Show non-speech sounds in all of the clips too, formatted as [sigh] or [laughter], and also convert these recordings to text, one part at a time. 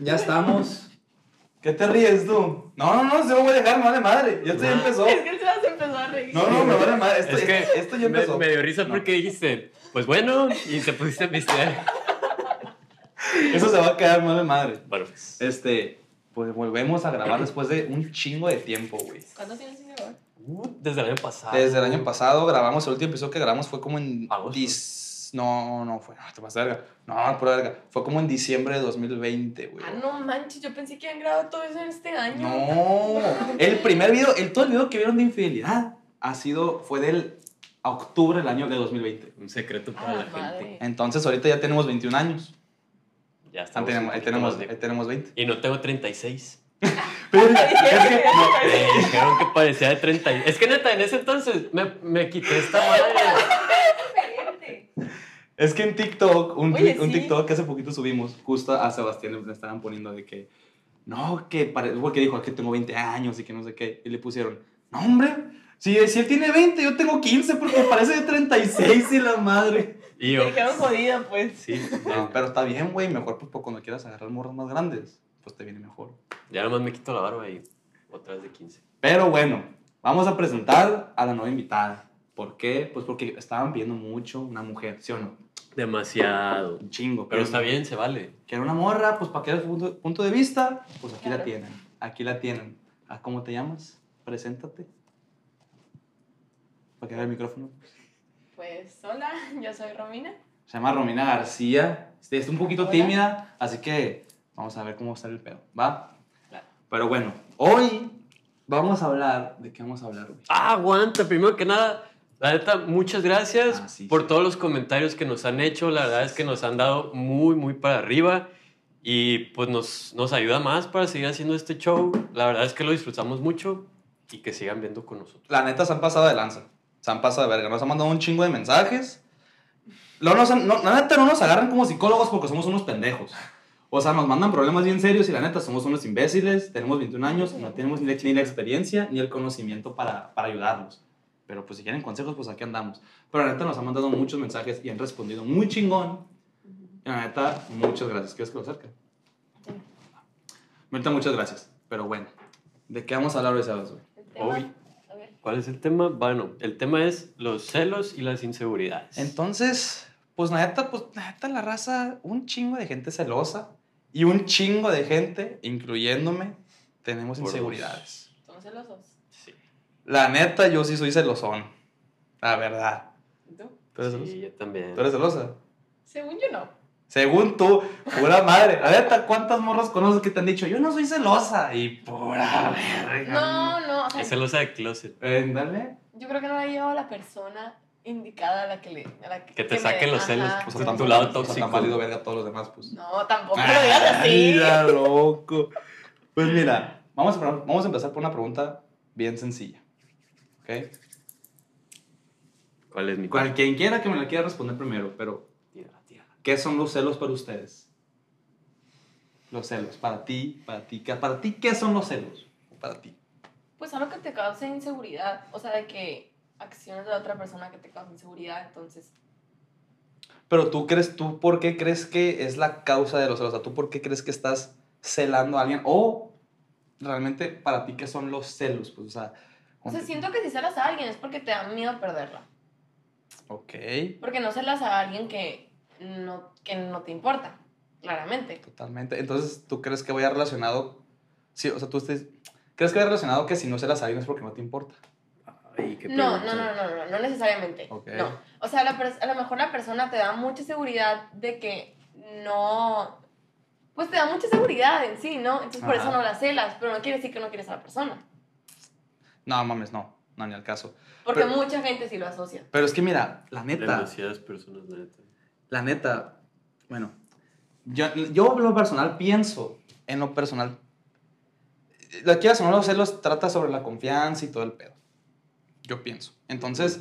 Ya estamos. ¿Qué te ríes tú? No, no, no, se me voy a dejar, me vale madre. Ya esto ya Ah, empezó. Es que él se vas a empezar a reír. No, no, me vale madre. Esto, Es que esto, esto ya me, empezó. me dio risa No. porque dijiste, pues bueno, y te pusiste a pistear. [laughs] Eso se va a quedar, me vale madre. Bueno, pues, Este, pues volvemos a grabar después de un chingo de tiempo, güey. ¿Cuánto tienes sin grabar? uh, desde el año pasado. Desde el año pasado grabamos, el último episodio que grabamos fue como en... Agosto. No, no, fue... No, te vas verga. No, pura verga. Fue como en diciembre de 2020, güey. Ah, no manches, yo pensé que habían grabado todo eso en este año. No. El primer video, el, todo el video que vieron de infidelidad ha sido, fue del octubre del año de 2020. Un secreto A para la la madre. gente. Entonces ahorita ya tenemos 21 años. Ya Ahí estamos. tenemos, ahí tenemos, de- ahí tenemos 20. Y no tengo 36. [laughs] Pero es que- [laughs] Me dijeron que parecía de 30. Es que neta, en ese entonces me, me quité esta madre. Es que en TikTok, un, Oye, un sí. TikTok que hace poquito subimos, justo a Sebastián le estaban poniendo de que, no, que pare- porque dijo que tengo 20 años y que no sé qué, y le pusieron, no, hombre, si, si él tiene 20, yo tengo 15 porque parece de 36 y la madre. Y Me yo, dijeron jodida, pues. sí, [laughs] No, pero está bien, güey, mejor pues por cuando quieras agarrar morras más grandes, pues te viene mejor. ya nomás me quito la barba y otra vez de 15. Pero bueno, vamos a presentar a la nueva invitada. ¿Por qué? Pues porque estaban viendo mucho una mujer, ¿sí o no? Demasiado. Un chingo. Pero está bien, se vale. que era una morra, pues para que era su punto, punto de vista, pues aquí la tienen. Aquí la tienen. Ah, ¿Cómo te llamas? Preséntate. Para que vea el micrófono. Pues hola, yo soy Romina. Se llama Romina García. Este, Es un poquito Hola. tímida, así que vamos a ver cómo está el pedo, ¿va? Claro. Pero bueno, hoy vamos a hablar. ¿De qué vamos a hablar? Ah, aguanta, primero que nada. La neta, muchas gracias Ah, sí, por sí. todos los comentarios que nos han hecho. La verdad es que nos han dado muy, muy para arriba. Y pues nos, nos ayuda más para seguir haciendo este show. La verdad es que lo disfrutamos mucho y que sigan viendo con nosotros. La neta se han pasado de lanza. Se han pasado de verga. Nos han mandado un chingo de mensajes. Luego nos han- no, la neta no nos agarran como psicólogos porque somos unos pendejos. O sea, nos mandan problemas bien serios y la neta somos unos imbéciles. Tenemos 21 años, no tenemos ni la, ni la experiencia ni el conocimiento para, para ayudarlos. Pero pues si quieren consejos, pues aquí andamos. Pero la neta nos han mandado muchos mensajes y han respondido muy chingón. Y la neta, muchas gracias. ¿Quieres que lo acerque? Sí. Neta, muchas gracias. Pero bueno, ¿de qué vamos a hablar hoy, sabes, güey? Hoy. ¿Cuál es el tema? Bueno, el tema es los celos y las inseguridades. Entonces, pues la neta, pues la neta, la raza, un chingo de gente celosa y un chingo de gente, incluyéndome, tenemos Por inseguridades. ¿Somos celosos? Sí. La neta, yo sí soy celosón. La verdad. ¿Y tú? ¿Tú eres celosa? Sí, yo también. ¿Tú eres celosa? Según yo no. Según tú, pura madre. La neta, ¿cuántas morras conoces que te han dicho, yo no soy celosa? Y pura verga. No, no, o sea, Es celosa de closet. Ándale. yo creo que no la he llevado a la persona indicada a la que le. A la Que te me- saquen los celos, ajá, pues, que a me- tu lado O sea, tóxico. tan válido verga a todos los demás, pues. No, tampoco lo digas así. Mira, loco. Pues mira, vamos a, vamos a empezar por una pregunta bien sencilla. ¿Ok? ¿Cuál es mi Cual- Quien quiera que me la quiera responder primero, pero Tírala, tírala. ¿qué son los celos para ustedes? Los celos, para ti, para ti, ¿qué- para ti, ¿qué son los celos? Para ti. Pues algo que te cause inseguridad. O sea, de que acciones de la otra persona que te causa inseguridad. Entonces, Pero tú crees, tú, ¿por qué crees que es la causa de los celos? O sea, ¿tú por qué crees que estás celando a alguien? O realmente para ti, ¿qué son los celos? Pues, o sea, o sea, siento que si celas a alguien es porque te da miedo perderla. Ok, Porque no celas a alguien que no, que no te importa, claramente. totalmente. Entonces, ¿tú crees que vaya relacionado? Sí, o sea, tú estés, ¿crees que vaya relacionado que si no celas a alguien es porque no te importa? Ay, qué No, no, no, no, no, no necesariamente. Ok. No. O sea, la a lo mejor la persona te da mucha seguridad de que no. Pues te da mucha seguridad en sí, ¿no? Entonces por Ajá. eso no la celas, pero no quiere decir que no quieres a la persona. No, mames, no, no, ni al caso. Porque Pero- mucha gente sí lo asocia. Pero es que mira, la neta, Demasiadas personas, la neta. la neta, bueno, yo, yo en lo personal pienso, en lo personal, la que no los celos trata sobre la confianza y todo el pedo. Yo pienso. Entonces,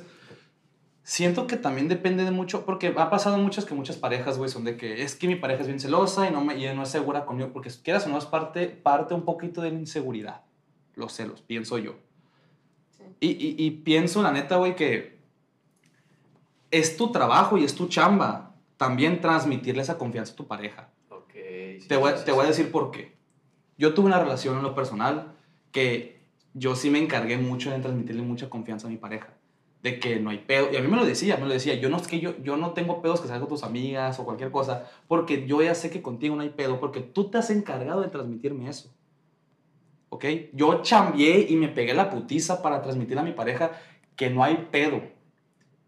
siento que también depende de mucho, porque ha pasado muchas que muchas parejas, güey, son de que es que mi pareja es bien celosa y no, me, y no es segura conmigo, porque quieras o no es parte, parte un poquito de la inseguridad, los celos, pienso yo. Y, y, y pienso, la neta, güey, que es tu trabajo y es tu chamba también transmitirle esa confianza a tu pareja. Ok. Sí, Te voy, sí, te voy a decir por qué. Yo tuve una relación en lo personal que yo sí me encargué mucho de transmitirle mucha confianza a mi pareja. De que no hay pedo. Y a mí me lo decía, me lo decía. Yo no, es que yo, yo no tengo pedos que salgan con tus amigas o cualquier cosa. Porque yo ya sé que contigo no hay pedo. Porque tú te has encargado de transmitirme eso. ¿Ok? Yo chambié y me pegué la putiza para transmitir a mi pareja que no hay pedo.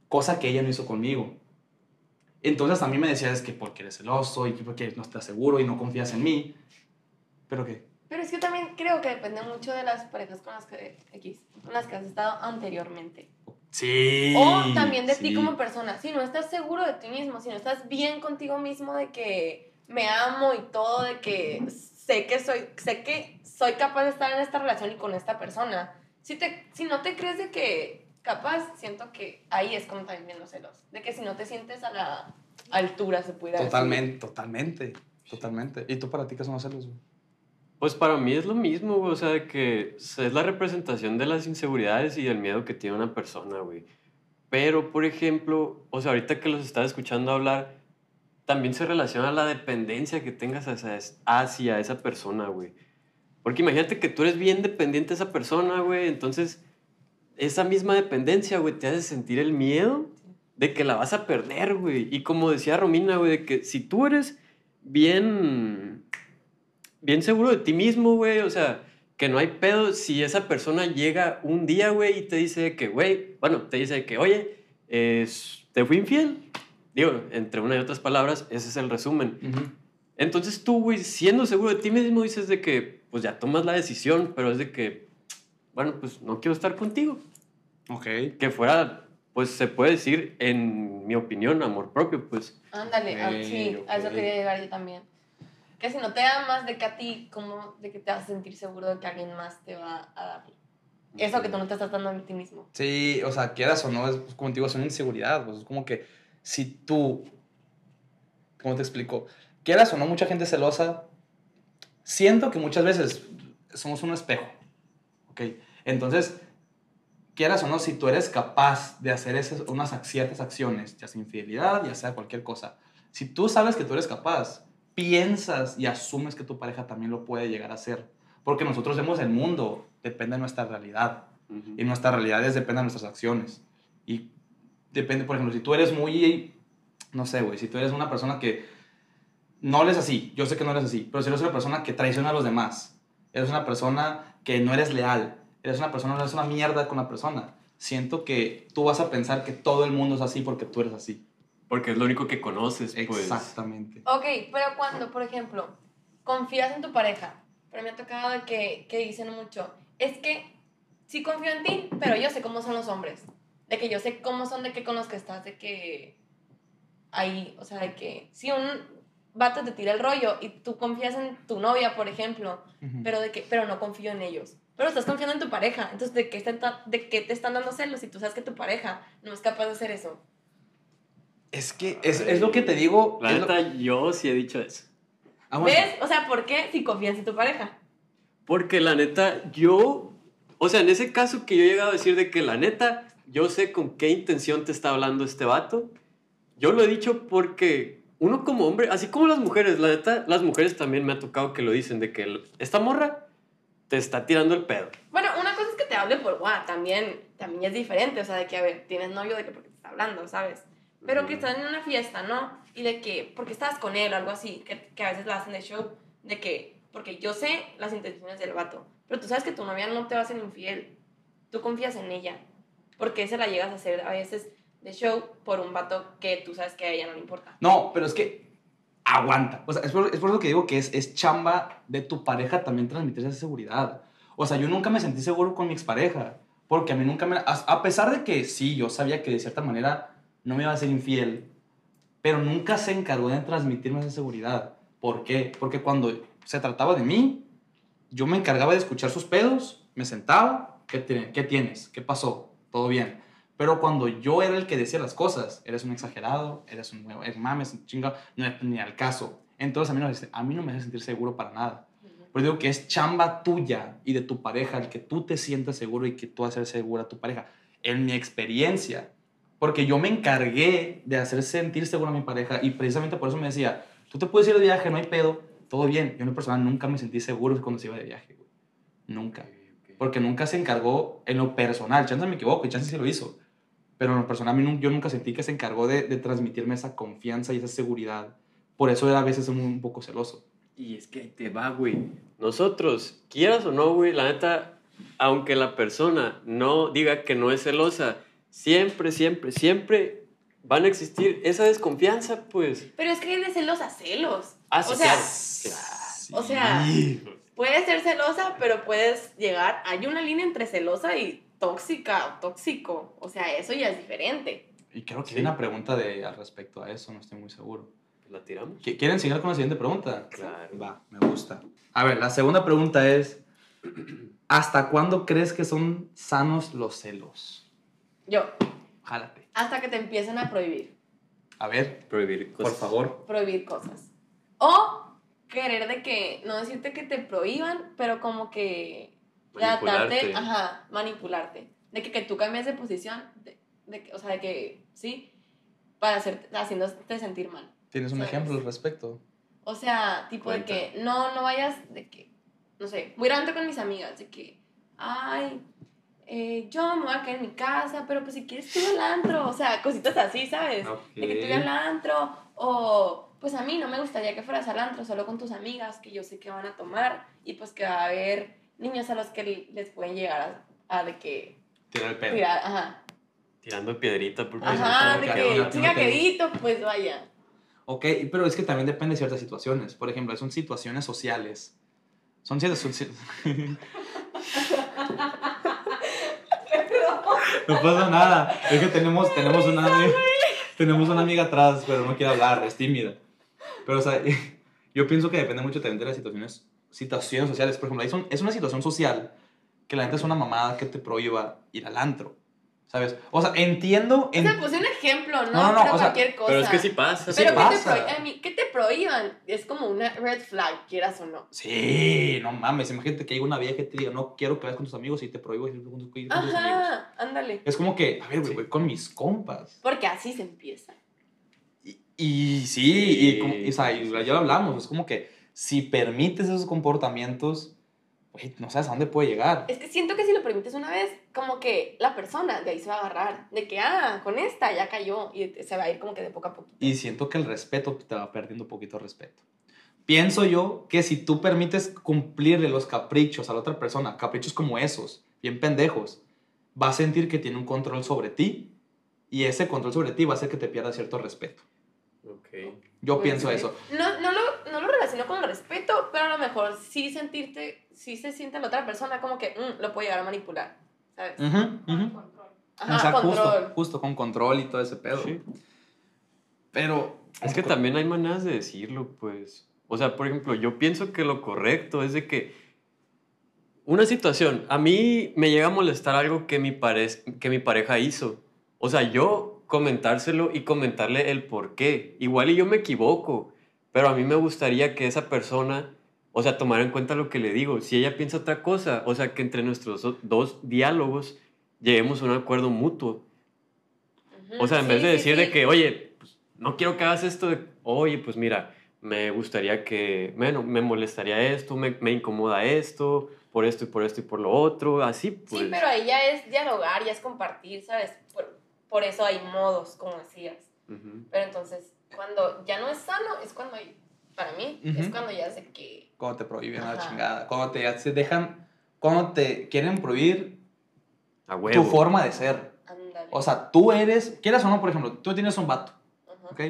Cosa que ella no hizo conmigo. Entonces a mí me decía es que porque eres celoso y que porque no estás seguro y no confías en mí. ¿Pero qué? Pero es que también creo que depende mucho de las parejas con las que, X, con las que has estado anteriormente. Sí. O también de ti sí. como persona. Si no estás seguro de ti mismo, si no estás bien contigo mismo de que me amo y todo, de que sé que soy, sé que soy capaz de estar en esta relación y con esta persona. Si, te, si no te crees de que capaz, siento que ahí es como también viendo celos. De que si no te sientes a la altura, se pudiera decir. Totalmente, totalmente. Totalmente. ¿Y tú para ti qué son los celos? güey? Pues para mí es lo mismo, güey. O sea, de que es la representación de las inseguridades y del miedo que tiene una persona, güey. Pero, por ejemplo, o sea, ahorita que los estás escuchando hablar, también se relaciona la dependencia que tengas hacia, hacia esa persona, güey. Porque imagínate que tú eres bien dependiente de esa persona, güey. Entonces, esa misma dependencia, güey, te hace sentir el miedo de que la vas a perder, güey. Y como decía Romina, güey, de que si tú eres bien, bien seguro de ti mismo, güey, o sea, que no hay pedo si esa persona llega un día, güey, y te dice que, güey, bueno, te dice que, oye, es- te fui infiel. Digo, entre una y otras palabras, ese es el resumen. Entonces tú, güey, siendo seguro de ti mismo, dices de que, pues ya tomas la decisión, pero es de que, bueno, pues no quiero estar contigo. Ok. Que fuera, pues se puede decir, en mi opinión, amor propio, pues. Ándale, ah, Ok, sí, a eso quería llegar yo también. Que si no te amas de que a ti, como de que te vas a sentir seguro de que alguien más te va a dar eso que tú no te estás dando a ti mismo. Sí, o sea, quieras o no, es pues, digo, es una inseguridad. Pues es como que si tú, ¿cómo te explico? Quieras o no, mucha gente celosa. Siento que muchas veces somos un espejo. ¿Ok? Entonces, quieras o no, si tú eres capaz de hacer esas, unas ciertas acciones, ya sea infidelidad, ya sea cualquier cosa, si tú sabes que tú eres capaz, piensas y asumes que tu pareja también lo puede llegar a hacer. Porque nosotros vemos el mundo, depende de nuestra realidad. Y nuestras realidades dependen de nuestras acciones. Y depende, por ejemplo, si tú eres muy, no sé, güey, si tú eres una persona que no eres así, yo sé que no eres así, pero si eres una persona que traiciona a los demás, eres una persona que no eres leal, eres una persona, eres una mierda con la persona, siento que tú vas a pensar que todo el mundo es así porque tú eres así. Porque es lo único que conoces, pues. Exactamente. Ok, pero cuando, por ejemplo, confías en tu pareja, pero me ha tocado que, que dicen mucho, es que sí confío en ti, pero yo sé cómo son los hombres. De que yo sé cómo son, de que con los que estás, de que ahí, o sea, de que si un vato te tira el rollo y tú confías en tu novia, por ejemplo, pero, de que, pero no confío en ellos. Pero estás confiando en tu pareja. Entonces, ¿de qué, están ¿de qué te están dando celos si tú sabes que tu pareja no es capaz de hacer eso? Es que es, es lo que te digo. La lo- neta, yo sí he dicho eso. Ah. ¿Ves? O sea, ¿por qué si confías en tu pareja? Porque la neta, yo. O sea, en ese caso que yo he llegado a decir de que la neta, yo sé con qué intención te está hablando este vato. Yo lo he dicho porque uno como hombre, así como las mujeres, la neta, las mujeres también me ha tocado que lo dicen de que esta morra te está tirando el pedo. Bueno, una cosa es que te hable por WhatsApp, también, también es diferente, o sea, de que, a ver, tienes novio, de que porque te está hablando, ¿sabes? Pero que están en una fiesta, ¿no? Y de que, porque estabas con él o algo así, que, que a veces la hacen de show, de que, porque yo sé las intenciones del vato, pero tú sabes que tu novia no te va a ser infiel, tú confías en ella, porque se la llegas a hacer a veces de show por un vato que tú sabes que a ella no le importa. No, pero es que aguanta. O sea, es por, es por eso que digo que es, es chamba de tu pareja también transmitir esa seguridad. O sea, yo nunca me sentí seguro con mi expareja. Porque a mí nunca me... A, a pesar de que sí, yo sabía que de cierta manera no me iba a ser infiel, pero nunca se encargó de transmitirme esa seguridad. ¿Por qué? Porque cuando se trataba de mí, yo me encargaba de escuchar sus pedos, me sentaba, ¿qué, qué tienes? ¿Qué pasó? ¿Todo bien? Pero cuando yo era el que decía las cosas, eres un exagerado, eres un nuevo, mames, un chingo, no es ni al caso. Entonces a mí, no, me hace- a mí no me hace sentir seguro para nada. Pero digo que es chamba tuya y de tu pareja el que tú te sientas seguro y que tú haces segura a tu pareja. En mi experiencia, porque yo me encargué de hacer sentir seguro a mi pareja y precisamente por eso me decía, tú te puedes ir de viaje, no hay pedo, todo bien. Yo en lo personal nunca me sentí seguro cuando se iba de viaje, güey. Nunca. Porque nunca se encargó en lo personal. Chance me equivoco y chance sí lo hizo. Pero en lo personal, a mí nun- yo nunca sentí que se encargó de, de transmitirme esa confianza y esa seguridad. Por eso era a veces un, un poco celoso. Y es que ahí te va, güey. Nosotros, quieras o no, güey, la neta, aunque la persona no diga que no es celosa, siempre, siempre, siempre van a existir esa desconfianza, pues. Pero es que hay de celos a celos. Ah, sí, o sea, claro. o sea, Sí. Puedes ser celosa, pero puedes llegar. Hay una línea entre celosa y tóxica o tóxico. O sea, eso ya es diferente. Y creo que Sí. hay una pregunta de, al respecto a eso, no estoy muy seguro. ¿La tiramos? ¿Qui- ¿Quieren seguir con la siguiente pregunta? Claro. Va, me gusta. A ver, la segunda pregunta es, ¿hasta cuándo crees que son sanos los celos? Yo, Jálate. hasta que te empiecen a prohibir. A ver, Prohibir por cosas. favor. prohibir cosas. O querer de que, no decirte que te prohíban, pero como que Manipularte. tratarte, ajá, manipularte. De que, que tú cambies de posición, de, de que- o sea, de que, sí, para hacer, haciéndote sentir mal. ¿Tienes un ¿Sabes? ejemplo al respecto? O sea, tipo Cuenta. de que no, no vayas, de que, no sé, voy a ir al antro con mis amigas, de que, ay, eh, yo me voy a quedar en mi casa, pero pues si quieres tú al antro, o sea, cositas así, ¿sabes? De que tú al antro, o pues a mí no me gustaría que fueras al antro solo con tus amigas, que yo sé que van a tomar, y pues que va a haber niños a los que les pueden llegar a, a de que, Tirar el pedo. cuidar, ajá, Tirando piedrita por ajá, de que te- quedito, pues vaya. Ok, pero es que también depende de ciertas situaciones. Por ejemplo, son situaciones sociales. Son ciertas... son cier- [laughs] no pasa nada. Es que tenemos, tenemos, una, amiga, tenemos una amiga atrás, pero no quiere hablar, es tímida. Pero, o sea, [laughs] yo pienso que depende mucho también de las situaciones, situaciones sociales. Por ejemplo, ahí son- es una situación social que la gente es una mamada que te prohíba ir al antro. ¿Sabes? O sea, entiendo... O en- sea, puse un ejemplo, ¿no? No, no, no, Pero o sea, cualquier cosa. Pero es que sí pasa. Sí Pero te, pasa. prohí- a mí, que te prohíban es como una red flag, quieras o no. Sí, no mames, imagínate que hay una vieja que te diga, no quiero que vayas con tus amigos y te prohíbo ir con tus, ir con tus amigos. Ajá, ándale. Es como que, a ver, güey, Sí. voy con mis compas. Porque así se empieza. Y, sí, y, Sí. como- y, o sea, y ya lo hablamos, es como que si permites esos comportamientos, no sabes a dónde puede llegar. Es que siento que si lo permites una vez, como que la persona de ahí se va a agarrar. De que, ah, con esta ya cayó. Y se va a ir como que de poco a poco. Y siento que el respeto te va perdiendo un poquito de respeto. Pienso yo que si tú permites cumplirle los caprichos a la otra persona, caprichos como esos, bien pendejos, va a sentir que tiene un control sobre ti y ese control sobre ti va a hacer que te pierda cierto respeto. Ok. Yo Pues pienso sí. eso. No, no, lo, no lo relaciono con el respeto, pero a lo mejor sí sentirte, sí se siente la otra persona como que mm, lo puede llegar a manipular. ¿Sabes? Ujú, ujú. Ajá, O sea, control. justo, justo con control y todo ese pedo. Sí. Pero Es que también hay maneras de decirlo, pues. O sea, por ejemplo, yo pienso que lo correcto es de que una situación, a mí me llega a molestar algo que mi, que mi pareja hizo. O sea, yo comentárselo y comentarle el por qué. Igual y yo me equivoco, pero a mí me gustaría que esa persona, o sea, tomara en cuenta lo que le digo. Si ella piensa otra cosa, o sea, que entre nuestros do- dos diálogos lleguemos a un acuerdo mutuo. O sea, en sí, vez de sí, decir sí. de que, oye, pues, no quiero que hagas esto, de, oye, pues mira, me gustaría que, bueno, me molestaría esto, me, me incomoda esto, por esto y por esto y por lo otro, así, pues. Sí, pero ahí ya es dialogar, ya es compartir, ¿sabes? Por, por eso hay modos, como decías. Ujú. Pero entonces, cuando ya no es sano, es cuando hay, para mí, es Ujú. cuando ya es de que... cuando te prohíben a la Ajá. chingada, cuando te se dejan, cuando te quieren prohibir A huevo. tu forma de ser. Ándale. O sea, tú eres, quieras o no, por ejemplo, tú tienes un vato, Ajá. ¿ok?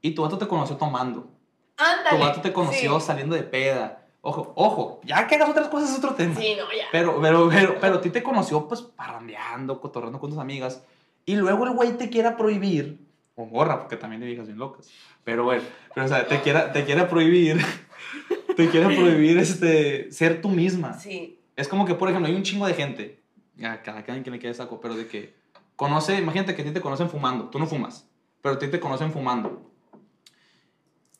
Y tu vato te conoció tomando. Ándale. Tu vato te conoció sí. saliendo de peda. Ojo, ojo, ya que hagas otras cosas es otro tema. Sí, no, ya. Pero, pero, pero, pero a ti te conoció pues parrandeando, cotorreando con tus amigas. Y luego el güey te quiera prohibir, o gorra, porque también te viejas bien locas. Pero bueno, pero o sea, te quiera, te quiera prohibir, [laughs] te quiera prohibir este, ser tú misma. Sí. Es como que, por ejemplo, hay un chingo de gente, ya, cada quien que le quede saco, pero de que conoce, imagínate que a ti te conocen fumando, tú no fumas, pero a ti te conocen fumando.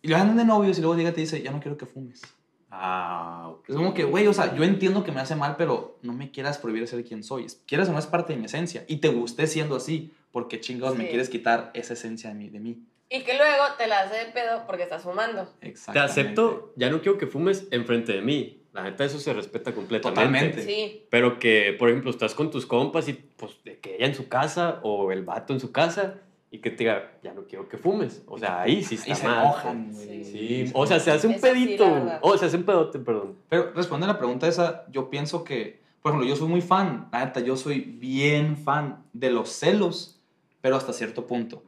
Y lo andan de novios y luego llega y te dice, ya no quiero que fumes. Ah. Es como que, güey, o sea, yo entiendo que me hace mal, pero no me quieras prohibir ser quien soy. Quieres o no es parte de mi esencia. Y te gusté siendo así, porque chingados me Sí. quieres quitar esa esencia de mí. De mí. Y que luego te la hace de pedo porque estás fumando. Te Exactamente. acepto, ya no quiero que fumes enfrente de mí. La neta, eso se respeta completamente. Totalmente. Sí. Pero que, por ejemplo, estás con tus compas y pues de que ella en su casa o el vato en su casa y que te diga, ya no quiero que fumes. O sea, ahí sí está Y se mal. enojan, güey. Sí, o sea, se hace un Eso sí, pedito. o se hace un pedote, perdón. Pero responde a la pregunta esa, yo pienso que, por ejemplo, yo soy muy fan, la neta, yo soy bien fan de los celos, pero hasta cierto punto.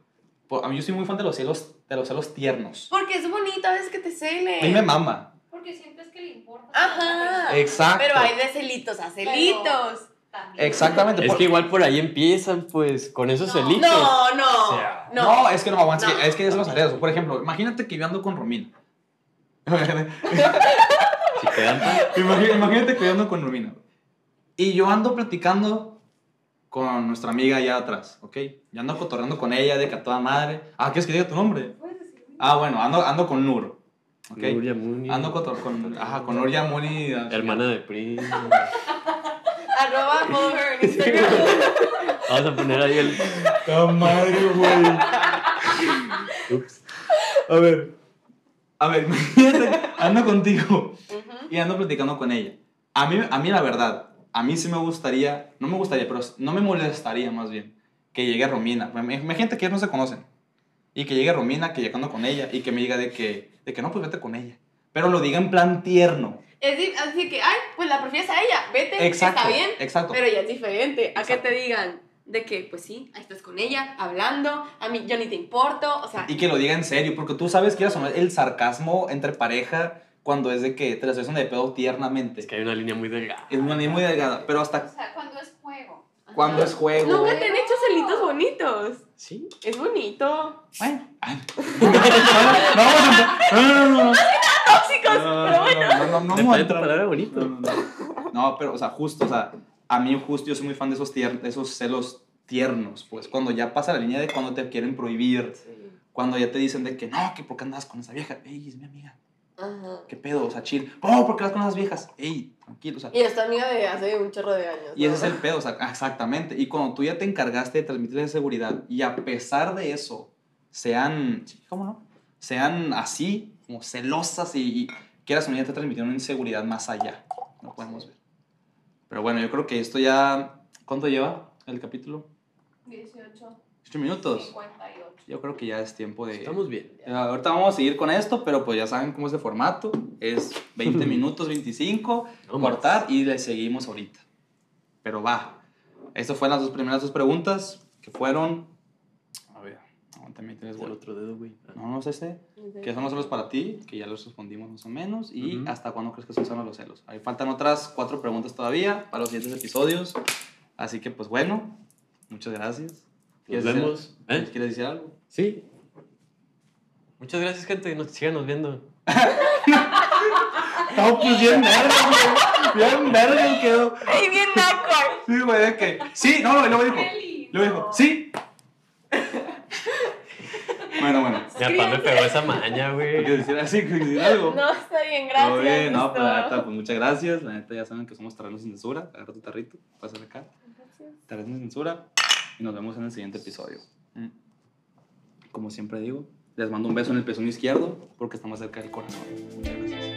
Por- a mí yo soy muy fan de los celos, de los celos tiernos. Porque es bonito a veces que te cele. A mí me mama. Porque sientes que le importa. Ajá. Exacto. Pero hay de celitos a celitos. También. Exactamente. Es por- que igual por ahí empiezan, pues, con esos No. No, no. O sea, no. No, es que no, aguanta, es que- es que es los. Por ejemplo, imagínate que yo ando con Romina. Si [laughs] Imagínate, imagínate que yo ando con Romina. Y yo ando platicando con nuestra amiga allá atrás, ¿ok? Yo ando cotorreando con ella de que a toda madre. Ah, ¿quieres que diga tu nombre? Ah, bueno, ando, ando con Nur. ¿Ok? Nuria Muni, Ando cotor- con, ajá, con Nur Yamuni. hermana de Pri. [laughs] Arroba follow her en Instagram. Vamos a poner ahí el. ¡Ta madre, güey! Ups. A ver. A ver, [laughs] ando contigo y ando platicando con ella. A mí, a mí la verdad, a mí sí me gustaría, no me gustaría, pero no me molestaría más bien, que llegue Romina. Imagínate que ellos no se conocen. Y que llegue Romina, que llegando con ella, y que me diga de que, de que no, pues vete con ella. Pero lo diga en plan tierno. Es así que, ay, pues la prefieres a ella, vete, Exacto. está bien. Exacto. Pero ya es diferente. A que te digan de que, pues sí, ahí estás con ella, hablando, a mí yo ni te importo, o sea, Y que lo diga en serio, porque tú sabes que sonar el sarcasmo entre pareja cuando es de que te la hacen de pedo tiernamente. Es que hay una línea muy delgada. Es una línea muy delgada, pero O hasta sea, cuando es juego. cuando es juego. nunca te han hecho celitos bonitos. Sí. Es bonito. Bueno. Ay. [laughs] No, no, no, no, no, no. Tóxicos, No, pero bueno. No, no, no, no, no, palabra bonito. No, no, no. No, pero, o sea, justo, o sea, a mí justo yo soy muy fan de esos, tier- de esos celos tiernos, pues, cuando ya pasa la línea de cuando te quieren prohibir, cuando ya te dicen de que, no, que por qué andas con esa vieja, ey, es mi amiga, Ajá. qué pedo, o sea, chill, oh, ¿por qué vas con esas viejas? Ey, tranquilo, o sea, Y esta amiga de hace un chorro de años. y ese es ¿no? el pedo, o sea, exactamente. Y cuando tú ya te encargaste de transmitir esa seguridad y a pesar de eso sean, sí, ¿cómo no? Sean así, como celosas y, y quieras o no, ya te transmitieron una inseguridad más allá. No podemos ver. Pero bueno, yo creo que esto ya, ¿cuánto lleva el capítulo? 18, 8 minutos. 58. Yo creo que ya es tiempo de... Estamos bien. Eh, Ahorita vamos a seguir con esto, pero pues ya saben cómo es el formato. Es 20 [laughs] minutos, 25 No más. cortar y le seguimos ahorita. Pero va. Estas fueron las dos primeras dos preguntas que fueron. Aguántame, tienes Es el otro dedo, güey. No, no sé este. ¿Qué son los celos para ti? Que ya los respondimos más o menos. Y Ujú. hasta cuándo crees que usan los celos. Ahí faltan otras cuatro preguntas todavía para los siguientes episodios. Así que, pues bueno, muchas gracias. Nos ¿Quieres decir- vemos. ¿Eh? ¿Quieres decir algo? Sí. Muchas gracias, gente. Nos síganos viendo. [laughs] No, pues bien verga, güey. Bien verga quedó. ¡Ey, bien naco! Sí, güey, de que. Sí, no, luego dijo. Luego dijo, sí. Bueno, bueno. Mi papá me pegó esa maña, güey. ¿Quieres decir así? ¿Quieres decir algo? [laughs] No, está bien, gracias. Todo bien, no, pues la neta, pues muchas gracias. La neta, ya saben que somos Terrenos sin Censura. Agarra tu tarrito, pásale acá. Terrenos sin Censura. Y nos vemos en el siguiente episodio. Mm. Como siempre digo, les mando un beso en el pezón izquierdo porque está más cerca del corazón. Muchas gracias.